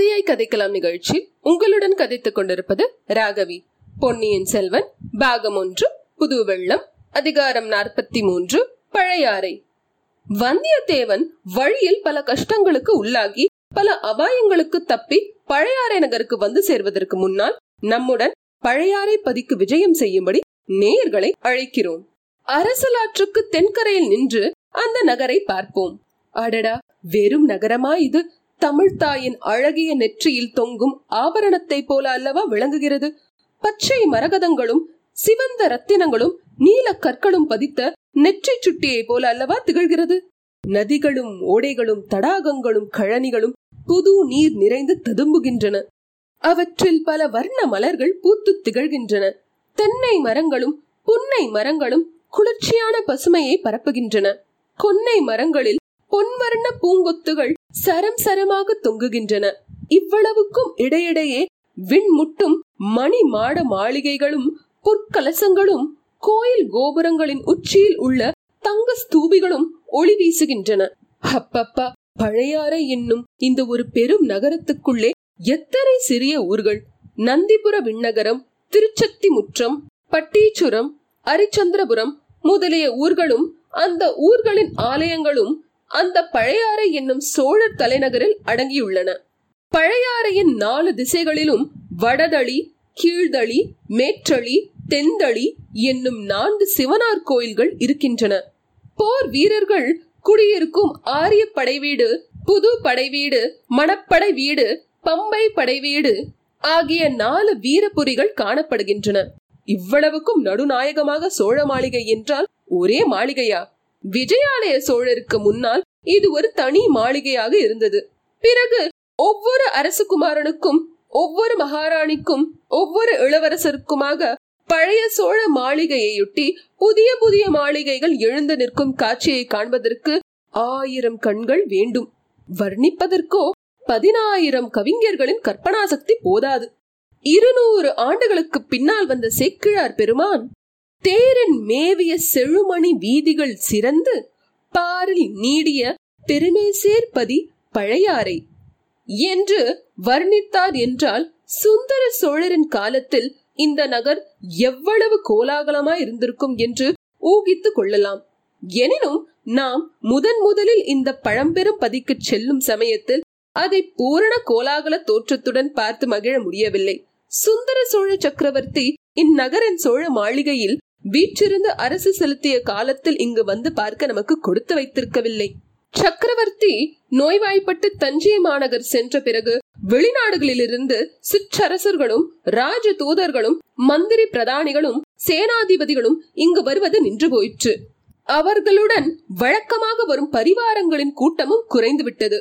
கதை கதையாய் கதைக்கலாம் நிகழ்ச்சி உங்களுடன் கதைத்துக் கொண்டிருப்பது ராகவி. பொன்னியின் செல்வன் பாகம் ஒன்று புது வெள்ளம் அதிகாரம் நாற்பத்தி மூன்று பழையாறை. வந்தியத்தேவன் வழியில் பல கஷ்டங்களுக்கு உள்ளாகி பல அபாயங்களுக்கு தப்பி பழையாறை நகருக்கு வந்து சேர்வதற்கு முன்னால் நம்முடன் பழையாறை பதிக்கு விஜயம் செய்யும்படி நேயர்களை அழைக்கிறோம். அரசலாற்றுக்கு தென்கரையில் நின்று அந்த நகரை பார்ப்போம். அடடா வெறும் நகரமா இது? தமிழ்தாயின் அழகிய நெற்றியில் தொங்கும் ஆபரணத்தை போல அல்லவா விளங்குகிறது? பச்சை மரகதங்களும் சிவந்த ரத்தினங்களும் நீல கற்களும் பதித்த நெற்றி சுட்டியை போல அல்லவா திகழ்கிறது? நதிகளும் ஓடைகளும் தடாகங்களும் கழனிகளும் புது நீர் நிறைந்து ததும்புகின்றன. அவற்றில் பல வர்ண மலர்கள் பூத்து திகழ்கின்றன. தென்னை மரங்களும் புன்னை மரங்களும் குளிர்ச்சியான பசுமையை பரப்புகின்றன. கொன்னை மரங்களில் பொன்வர்ண பூங்கொத்துகள் சரம் சரமாக தொங்குகின்றன. இவ்வளவுக்கும் இடையிடையே விண்முட்டும் மணி மாட மாளிகைகளும் பொற்கலசங்களும் கோயில் கோபுரங்களின் உச்சியில் உள்ள தங்க ஸ்தூபிகளும் ஒளி வீசுகின்றன. அப்பப்பா பழையாறை என்னும் இந்த ஒரு பெரும் நகரத்துக்குள்ளே எத்தனை சிறிய ஊர்கள்? நந்திபுர விண்ணகரம் திருச்சத்தி முற்றம் பட்டீச்சுரம் அரிச்சந்திரபுரம் முதலிய ஊர்களும் அந்த ஊர்களின் ஆலயங்களும் அந்த பழையாறை என்னும் சோழர் தலைநகரில் அடங்கியுள்ளன. பழையாறையின் நாலு திசைகளிலும் வடதளி கீழ்தளி மேற்றளி தென்தளி என்னும் நான்கு சிவனார் கோயில்கள் இருக்கின்றன. போர் வீரர்கள் குடியிருக்கும் ஆரிய படைவீடு புது படைவீடு மணப்படை வீடு பம்பை படை வீடு ஆகிய நாலு வீரபுரிகள் காணப்படுகின்றன. இவ்வளவுக்கும் நடுநாயகமாக சோழ மாளிகை என்றால் ஒரே மாளிகையா? விஜயாலய சோழருக்கு முன்னால் இது ஒரு தனி மாளிகையாக இருந்தது. பிறகு ஒவ்வொரு அரசகுமாரனுக்கும் ஒவ்வொரு மகாராணிக்கும் ஒவ்வொரு இளவரசருக்குமாக பழைய சோழ மாளிகையையொட்டி புதிய புதிய மாளிகைகள் எழுந்து நிற்கும் காட்சியை காண்பதற்கு ஆயிரம் கண்கள் வேண்டும். வர்ணிப்பதற்கோ பதினாயிரம் கவிஞர்களின் கற்பனா சக்தி போதாது. இருநூறு ஆண்டுகளுக்கு பின்னால் வந்த சேக்கிழார் பெருமான் தேரன் மேவிய செழுமணி வீதிகள் சிறந்து பாரில் நீடிய பெருமேசேர்பதி பழையாறை. என்று வர்ணித்தார் என்றால் சுந்தர சோழரின் காலத்தில் இந்த நகர் எவ்வளவு கோலாகலமாய் இருந்திருக்கும் என்று ஊகித்துக் கொள்ளலாம். எனினும் நாம் முதன் முதலில் இந்த பழம்பெரும் பதிக்கு செல்லும் சமயத்தில் அதை பூரண கோலாகல தோற்றத்துடன் பார்த்து மகிழ முடியவில்லை. சுந்தர சோழ சக்கரவர்த்தி இந்நகரின் சோழ மாளிகையில் வீற்றிருந்து அரசு செலுத்திய காலத்தில் இங்கு வந்து பார்க்க நமக்கு கொடுத்து வைத்திருக்கவில்லை. சக்கரவர்த்தி நோய்வாய்ப்பட்டு தஞ்சை மாநகர் சென்ற பிறகு வெளிநாடுகளிலிருந்து சிற்றரசர்களும் ராஜ தூதர்களும் மந்திரி பிரதானிகளும் சேனாதிபதிகளும் இங்கு வருவது நின்று போயிற்று. அவர்களுடன் வழக்கமாக வரும் பரிவாரங்களின் கூட்டமும் குறைந்துவிட்டது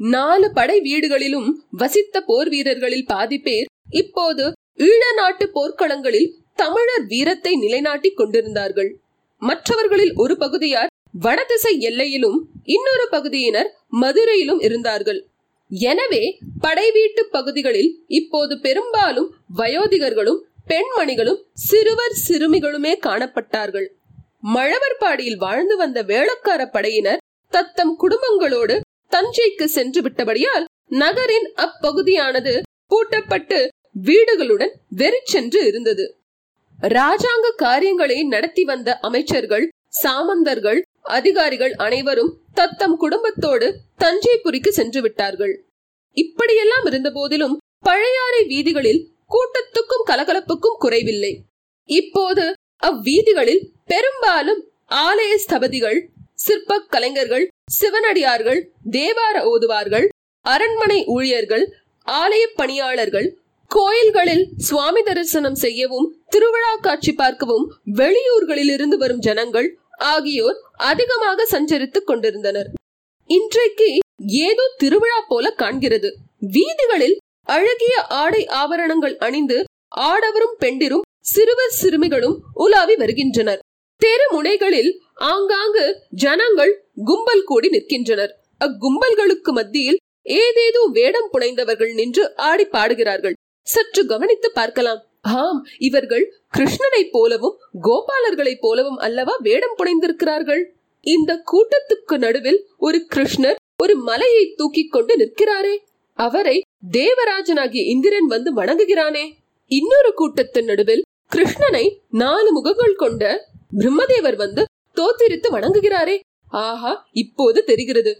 நாலு படை வீடுகளிலும் வசித்த போர் வீரர்களில் பாதி பேர் இப்போது ஈழ நாட்டு போர்க்களங்களில் தமிழர் வீரத்தை நிலைநாட்டி கொண்டிருந்தார்கள். மற்றவர்களில் ஒரு பகுதியார் வடதிசை எல்லையிலும் இன்னொரு பகுதியினர் மதுரையிலும் இருந்தார்கள். எனவே படைவீட்டு பகுதிகளில் இப்போது பெரும்பாலும் வயோதிகர்களும் பெண்மணிகளும் சிறுவர் சிறுமிகளுமே காணப்பட்டார்கள். மழவர்பாடியில் வாழ்ந்து வந்த வேளக்கார படையினர் தத்தம் குடும்பங்களோடு தஞ்சைக்கு சென்று விட்டபடியால் நகரின் அப்பகுதியானது பூட்டப்பட்டு வீடுகளுடன் வெறிச்சென்று இருந்தது. ராஜாங்க காரியங்களை நடத்தி வந்த அமைச்சர்கள் சாமந்தர்கள் அதிகாரிகள் அனைவரும் தத்தம் குடும்பத்தோடு தஞ்சைபுரிக்கு சென்று விட்டார்கள். இப்படியெல்லாம் இருந்த போதிலும் பழையாறை வீதிகளில் கூட்டத்துக்கும் கலகலப்புக்கும் குறைவில்லை. இப்போது அவ்வீதிகளில் பெரும்பாலும் ஆலய ஸ்தபதிகள் சிற்ப கலைஞர்கள் சிவனடியார்கள் தேவார ஓதுவார்கள் அரண்மனை ஊழியர்கள் ஆலய பணியாளர்கள் கோயில்களில் சுவாமி தரிசனம் செய்யவும் திருவிழா காட்சி பார்க்கவும் வெளியூர்களில் இருந்து வரும் ஜனங்கள் ஆகியோர் அதிகமாக சஞ்சரித்துக் கொண்டிருந்தனர். இன்றைக்கு ஏதோ திருவிழா போல காண்கிறது. வீதிகளில் அழகிய ஆடை ஆபரணங்கள் அணிந்து ஆடவரும் பெண்டிரும் சிறுவர் சிறுமிகளும் உலாவி வருகின்றனர். தெரு முனைகளில் ஆங்காங்கு ஜனங்கள் கும்பல் கூடி நிற்கின்றனர். அக்கும்பல்களுக்கு மத்தியில் ஏதேதோ வேடம் புனைந்தவர்கள் நின்று ஆடி பாடுகிறார்கள். சற்று கவனித்து பார்க்கலாம். ஆம் இவர்கள் கிருஷ்ணனைப் போலவும் கோபாலர்களைப் போலவும் அல்லவா வேடம் புனைந்திருக்கிறார்கள்? இந்த கூட்டத்துக்கு நடுவில் ஒரு கிருஷ்ணர் ஒரு மலையை தூக்கி கொண்டு நிற்கிறாரே. அவரை தேவராஜனாகிய இந்திரன் வந்து வணங்குகிறானே. இன்னொரு கூட்டத்தின் நடுவில் கிருஷ்ணனை நாலு முகங்கள் கொண்ட பிரம்மதேவர் வந்து தோத்திரித்து வணங்குகிறாரே. ஆஹா இப்போது தெரிகிறது.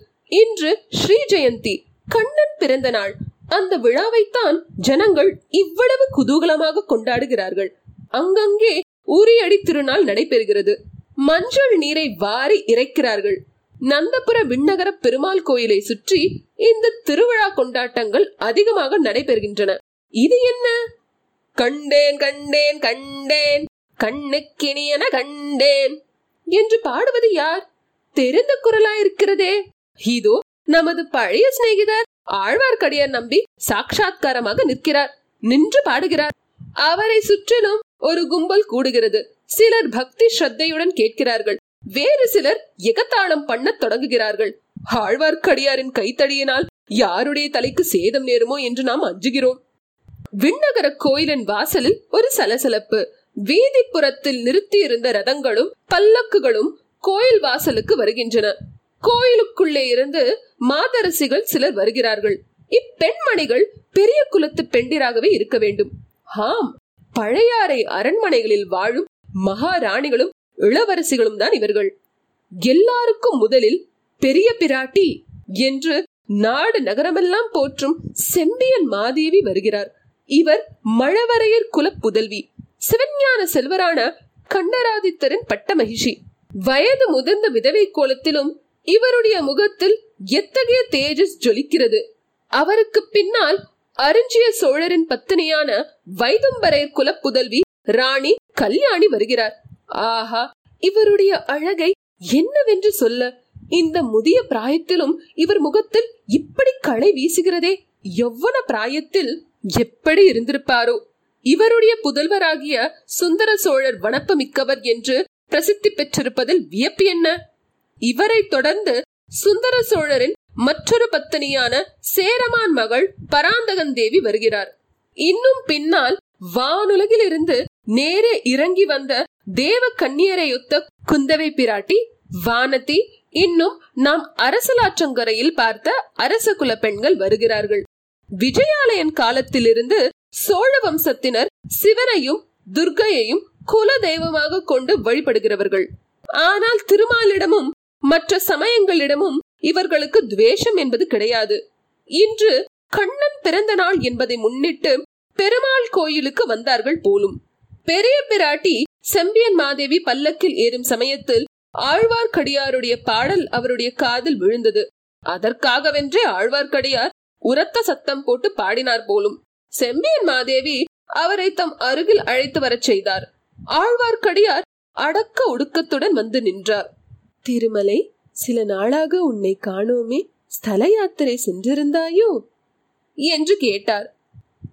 இன்று ஸ்ரீ ஜெயந்தி கண்ணன் பிறந்த நாள். அந்த விழாவைத்தான் ஜனங்கள் இவ்வளவு குதூகலமாக கொண்டாடுகிறார்கள். அங்கங்கே உரியடி திருநாள் நடைபெறுகிறது. மஞ்சள் நீரை வாரி இறைக்கிறார்கள். நந்தபுர விண்ணகர பெருமாள் கோயிலை சுற்றி இந்த திருவிழா கொண்டாட்டங்கள் அதிகமாக நடைபெறுகின்றன. இது என்ன? கண்டேன் கண்டேன் கண்டேன் கண்ணுக்கினியன கண்டேன் என்று பாடுவது யார்? தெரிந்த குரலாயிருக்கிறதே. இதோ நமது பழைய சிநேகிதர். ஆழ்வார்க்கடியார் நம்பி சாட்சாத்காரமாக நிற்கிறார். நின்று பாடுகிறார். அவரை சுற்றிலும் ஒரு கும்பல் கூடுகிறது. சிலர் பக்தி ஸ்ரத்தையுடன் கேட்கிறார்கள். வேறு சிலர் எகத்தாளம் பண்ணத் தொடங்குகிறார்கள். ஆழ்வார்க்கடியாரின் கைத்தடியினால் யாருடைய தலைக்கு சேதம் நேருமோ என்று நாம் அஞ்சுகிறோம். விண்ணகர கோயிலின் வாசலில் ஒரு சலசலப்பு. வீதிப்புறத்தில் நிறுத்தியிருந்த ரதங்களும் பல்லக்குகளும் கோயில் வாசலுக்கு வருகின்றன. கோயிலுக்குள்ளே இருந்து மாதரசிகள் சிலர் வருகிறார்கள். இப்பெண்மணிகள் பெரிய குலத்து பெண்டிராகவே இருக்க வேண்டும். ஆம் பழையாறை அரண்மனைகளில் வாழும் மகாராணிகளும் இளவரசிகளும் தான் இவர்கள். எல்லாருக்கும் முதலில் பெரிய பிராட்டி என்று நாடு நகரமெல்லாம் போற்றும் செம்பியன் மாதேவி வருகிறார். இவர் மழவரையர் குல புதல்வி சிவஞான செல்வரான கண்டராதித்தரின் பட்ட மகிழ்ச்சி வயது முதிர்ந்த விதவை கோலத்திலும் இவருடைய முகத்தில் எத்தகைய தேஜஸ் ஜொலிக்கிறது? அவருக்கு பின்னால் அருஞ்சிய சோழரின் பத்தினியான வைதும்பரையர் குல புதல்வி ராணி கல்யாணி வருகிறார். ஆஹா இவருடைய அழகை என்னவென்று சொல்ல? இந்த முதிய பிராயத்திலும் இவர் முகத்தில் இப்படி களை வீசுகிறதே எவ்வன பிராயத்தில் எப்படி இருந்திருப்பாரோ? இவருடைய புதல்வராகிய சுந்தர சோழர் வனப்பமிக்கவர் என்று பிரசித்தி பெற்றிருப்பதில் வியப்பு என்ன? இவரை தொடர்ந்து சுந்தர சோழரின் மற்றொரு பத்தினியான சேரமான் மகள் பராந்தகன் தேவி வருகிறார். இன்னும் பின்னால் வானுலகில் இருந்து நேரே இறங்கி வந்த தேவ கன்னியரையொத்த குந்தவை பிராட்டி வானதி இன்னும் நாம் அரசலாற்றங்கரையில் பார்த்த அரச குல பெண்கள் வருகிறார்கள். விஜயாலயன் காலத்திலிருந்து சோழ வம்சத்தினர் சிவனையும் துர்கையையும் குல தெய்வமாக கொண்டு வழிபடுகிறவர்கள். ஆனால் திருமாலிடமும் மற்ற சமயங்களிடமும் இவர்களுக்கு துவேஷம் என்பது கிடையாது. இன்று கண்ணன் பிறந்த நாள் என்பதை முன்னிட்டு பெருமாள் கோயிலுக்கு வந்தார்கள் போலும். பெரிய பிராட்டி செம்பியன் மாதேவி பல்லக்கில் ஏறும் சமயத்தில் ஆழ்வார்க்கடியாருடைய பாடல் அவருடைய காதில் விழுந்தது. அதற்காகவென்றே ஆழ்வார்க்கடியார் உரத்த சத்தம் போட்டு பாடினார் போலும். செம்பியன் மாதேவி அவரை தம் அருகில் அழைத்து வரச் செய்தார். ஆழ்வார்க்கடியார் அடக்க ஒடுக்கத்துடன் வந்து நின்றார். திருமலை சில நாளாக உன்னை காணோமே ஸ்தல யாத்திரை சென்றிருந்தாயோ? என்று கேட்டார்.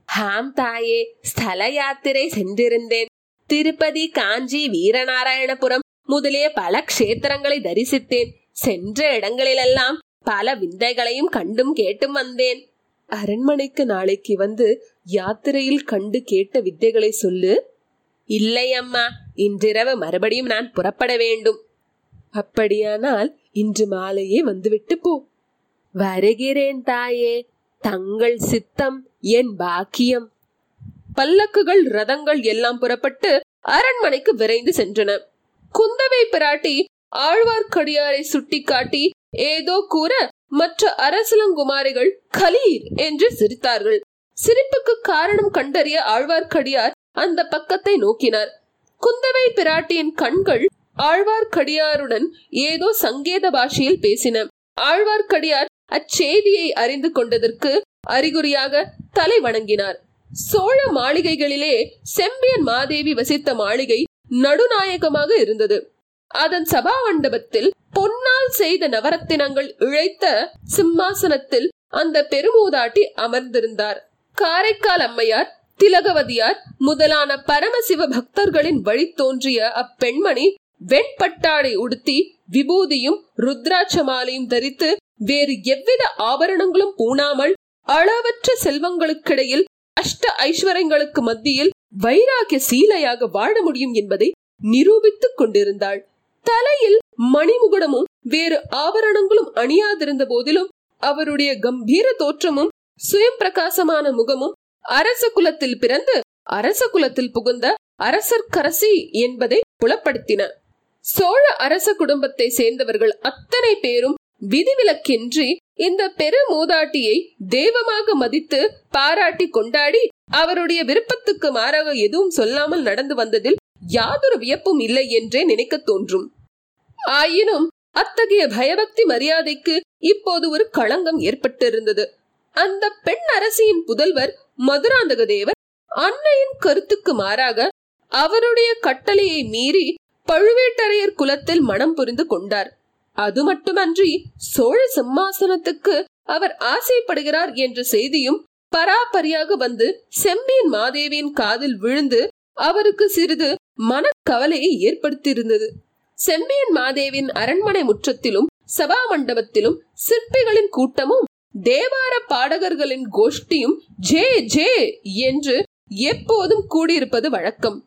ஹாம் தாயே ஸ்தல யாத்திரை சென்றிருந்தேன். திருப்பதி காஞ்சி வீரநாராயணபுரம் முதலிய பல க்ஷேத்திரங்களை தரிசித்தேன். சென்ற இடங்களிலெல்லாம் பல விந்தைகளையும் கண்டும் கேட்டும் வந்தேன். அரண்மனைக்கு நாளைக்கு வந்து யாத்திரையில் கண்டு கேட்ட வித்தைகளை சொல்லு. இல்லை அம்மா இன்றிரவு மறுபடியும் நான் புறப்பட வேண்டும். அப்படியானால் இன்று மாலையே வந்துவிட்டு போ. வருகிறேன் தாயே தங்கள் சித்தம் என் பாக்கியம். பல்லக்குகள் ரதங்கள் எல்லாம் புறப்பட்டு அரண்மனைக்கு விரைந்து சென்றன. குந்தவை பிராட்டி ஆழ்வார்க்கடியாரை சுட்டிக்காட்டி ஏதோ கூற மற்ற அரசலங்குமாரிகள் கலீர் என்று சிரித்தார்கள். சிரிப்புக்கு காரணம் கண்டறிய ஆழ்வார்க்கடியார் அந்த பக்கத்தை நோக்கினார். குந்தவை பிராட்டியின் கண்கள் ஆழ்வார்க்கடியாருடன் ஏதோ சங்கேத பாஷையில் பேசின ஆழ்வார்க்கடியார் அச்செய்தியை அறிந்து கொண்டதற்கு அறிகுறியாக தலை வணங்கினார். சோழ மாளிகைகளிலே செம்பியன் மாதேவி வசித்த மாளிகை நடுநாயகமாக இருந்தது. அதன் சபா மண்டபத்தில் பொன்னால் செய்த நவரத்தினங்கள் இழைத்த சிம்மாசனத்தில் அந்த பெருமூதாட்டி அமர்ந்திருந்தார். காரைக்கால் அம்மையார் திலகவதியார் முதலான பரமசிவ பக்தர்களின் வழி தோன்றிய அப்பெண்மணி வெண்பட்டாடை உடுத்தி விபூதியும் ருத்ராட்ச மாலையும் தரித்து வேறு எவ்வித ஆபரணங்களும் பூணாமல் அளவற்ற செல்வங்களுக்கிடையில் அஷ்ட ஐஸ்வர்யங்களுக்கு மத்தியில் வைராகிய சீலையாக வாழ முடியும் என்பதை நிரூபித்துக் கொண்டிருந்தாள். தலையில் மணிமுகுடமும் வேறு ஆபரணங்களும் அணியாதிருந்த போதிலும் அவருடைய கம்பீர தோற்றமும் சுயம் பிரகாசமான முகமும் அரச குலத்தில் பிறந்து அரச குலத்தில் புகுந்த அரசர்கரசி என்பதை புலப்படுத்தின. சோழ அரச குடும்பத்தை சேர்ந்தவர்கள் அத்தனை பேரும் விதிவிலக்கின்றி இந்த பெரு மூதாட்டியை தெய்வமாக மதித்து பாராட்டி கொண்டாடி அவருடைய விருப்பத்துக்கு மாறாக எதுவும் சொல்லாமல் நடந்து வந்ததில் யாதொரு வியப்பும் இல்லை என்றே நினைக்க தோன்றும். ஆயினும் அத்தகைய பயபக்தி மரியாதைக்கு இப்போது ஒரு களங்கம் ஏற்பட்டிருந்தது. அந்த பெண் அரசியின் புதல்வர் மதுராந்தக தேவர் அன்னையின் கருத்துக்கு மாறாக அவருடைய கட்டளையை மீறி பழுவேட்டரையர் குலத்தில் மனம் புரிந்து கொண்டார். அது மட்டுமன்றி சோழ சிம்மாசனத்துக்கு அவர் ஆசைப்படுகிறார் என்ற செய்தியும் பராபரியாக வந்து செம்பியன் மாதேவியின் காதில் விழுந்து அவருக்கு சிறிது மனக்கவலையை ஏற்படுத்தியிருந்தது. செம்பியன் மாதேவின் அரண்மனை முற்றத்திலும் சபா மண்டபத்திலும் சிற்பிகளின் கூட்டமும் தேவார பாடகர்களின் கோஷ்டியும் ஜே ஜே என்று எப்போதும் கூடியிருப்பது வழக்கம்.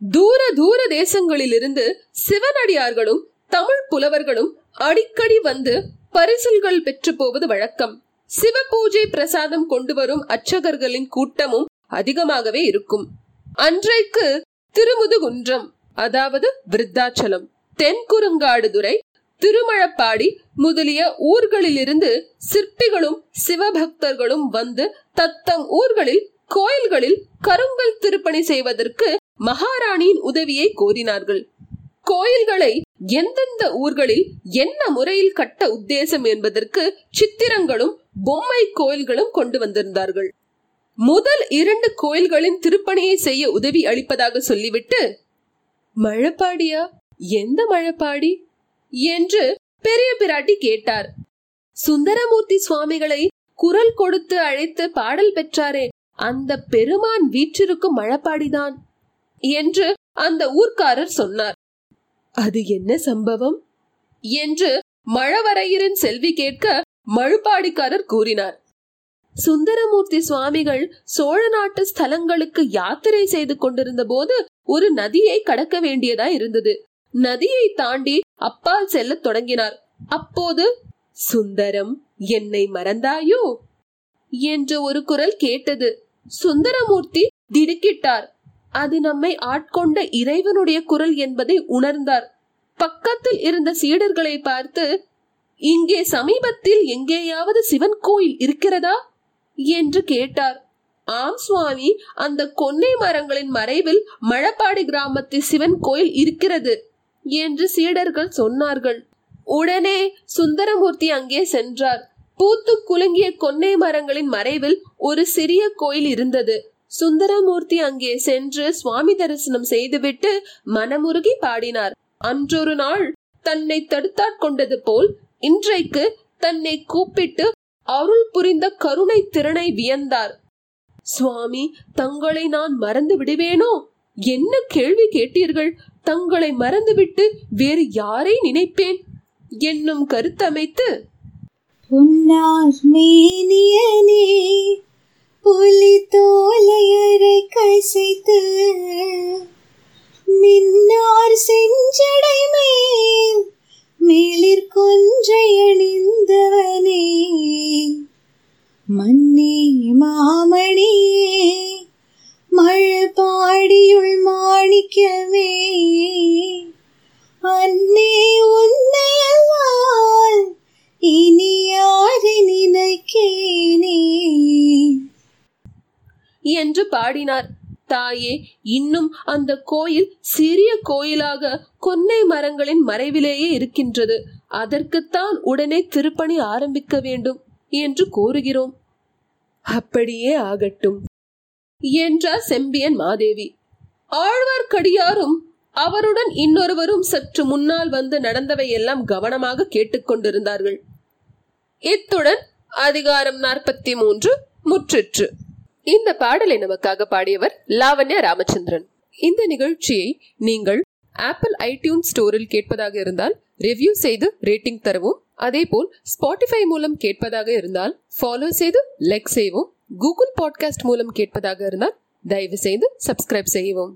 தூர தூர தேசங்களிலிருந்து சிவனடியார்களும் தமிழ் புலவர்களும் அடிக்கடி வந்து பரிசல்கள் பெற்று போவது வழக்கம். சிவ பூஜை பிரசாதம் கொண்டு வரும் அர்ச்சகர்களின் கூட்டமும் அதிகமாகவே இருக்கும். அன்றைக்கு திருமுதுகுன்றம் அதாவது விருத்தாச்சலம் தென்குறுங்காடுதுறை திருமழப்பாடி முதலிய ஊர்களிலிருந்து சிற்பிகளும் சிவபக்தர்களும் வந்து தத்தம் ஊர்களில் கோயில்களில் கருங்கல் திருப்பணி செய்வதற்கு மகாராணியின் உதவியை கோரினார்கள். கோயில்களை எந்தெந்த ஊர்களில் என்ன முறையில் கட்ட உத்தேசம் என்பதற்கு சித்திரங்களும் பொம்மை கோயில்களும் கொண்டு வந்திருந்தார்கள். முதல் இரண்டு கோயில்களின் திருப்பணியை செய்ய உதவி அளிப்பதாக சொல்லிவிட்டு மழப்பாடியா? எந்த மழப்பாடி? என்று பெரிய பிராட்டி கேட்டார். சுந்தரமூர்த்தி சுவாமிகளை குரல் கொடுத்து அழைத்து பாடல் பெற்றாரே அந்த பெருமான் வீற்றிருக்கும் மழப்பாடிதான். என்று அந்த ஊர்க்காரர் சொன்னார். அது என்ன சம்பவம்? என்று மழவரையரின் செல்வி கேட்க மழுப்பாடிக்காரர் கூறினார். சுந்தரமூர்த்தி சுவாமிகள் சோழ நாட்டு ஸ்தலங்களுக்கு யாத்திரை செய்து கொண்டிருந்த போது ஒரு நதியை கடக்க வேண்டியதா இருந்தது. நதியை தாண்டி அப்பால் செல்ல தொடங்கினார். அப்போது சுந்தரம் என்னை மறந்தாயோ? என்று ஒரு குரல் கேட்டது. சுந்தரமூர்த்தி திடுக்கிட்டார். அது நம்மை ஆட்கொண்ட இறைவனுடைய குரல் என்பதை உணர்ந்தார். பக்கத்தில் இருந்த சீடர்களை பார்த்து இங்கே சமீபத்தில் எங்கேயாவது சிவன் கோயில் இருக்கிறதா? என்று கேட்டார். ஆம் சுவாமி. அந்த கொன்னை மரங்களின் மறைவில் மழப்பாடி கிராமத்தில் சிவன் கோயில் இருக்கிறது என்று சீடர்கள் சொன்னார்கள். உடனே சுந்தரமூர்த்தி அங்கே சென்றார். பூத்து குலுங்கிய கொன்னை மரங்களின் மறைவில் ஒரு சிறிய கோயில் இருந்தது. சுந்தரமூர்த்தி அங்கே சென்று சுவாமி தரிசனம் செய்துவிட்டு மனமுருகி பாடினார். அன்றொரு நாள் தன்னை தடுத்தாட்கொண்டது போல் இன்றைக்கு தன்னை கூப்பிட்டு அருள் புரிந்த கருணை திறனை வியந்தார். சுவாமி தங்களை நான் மறந்து விடுவேனோ? என்ன கேள்வி கேட்டீர்கள்? தங்களை மறந்துவிட்டு வேறு யாரை நினைப்பேன்? என்னும் கருத்தமைத்து பொன்னார் மேனியனே புலி தோலையரை கசைத்து மின்னார் செஞ்சடை மேல் மேலிற் கொன்றை அணிந்தவனே. மன்னே மாமணியே மழபாடியுள் மாணிக்கமே. அன்னே உன்னையல்லால் பாடினார். தாயே இன்னும் அந்த கோயில் சிறிய கோயிலாக கொன்னை மரங்களின் மறைவிலேயே இருக்கின்றது. அதற்குத்தான் உடனே திருப்பணி ஆரம்பிக்க வேண்டும் என்று கூறுகிறோம் அப்படியே ஆகட்டும் என்றார் செம்பியன் மாதேவி. ஆழ்வார்க்கடியாரும் அவருடன் இன்னொருவரும் சற்று முன்னால் வந்து நடந்தவையெல்லாம் கவனமாக கேட்டுக்கொண்டிருந்தார்கள். இத்துடன் அதிகாரம் நாற்பத்தி மூன்று முற்றிற்று. இந்த பாடலை நமக்காக பாடியவர் லாவண்யா ராமச்சந்திரன். இந்த நிகழ்ச்சியை நீங்கள் ஆப்பிள் ஐடியூன் ஸ்டோரில் கேட்பதாக இருந்தால் ரிவ்யூ செய்து ரேட்டிங் தரவும். அதேபோல் ஸ்பாட்டிஃபை மூலம் கேட்பதாக இருந்தால் ஃபாலோ செய்து லைக் செய்வோம். கூகுள் பாட்காஸ்ட் மூலம் கேட்பதாக இருந்தால் தயவு செய்து சப்ஸ்கிரைப் செய்யவும்.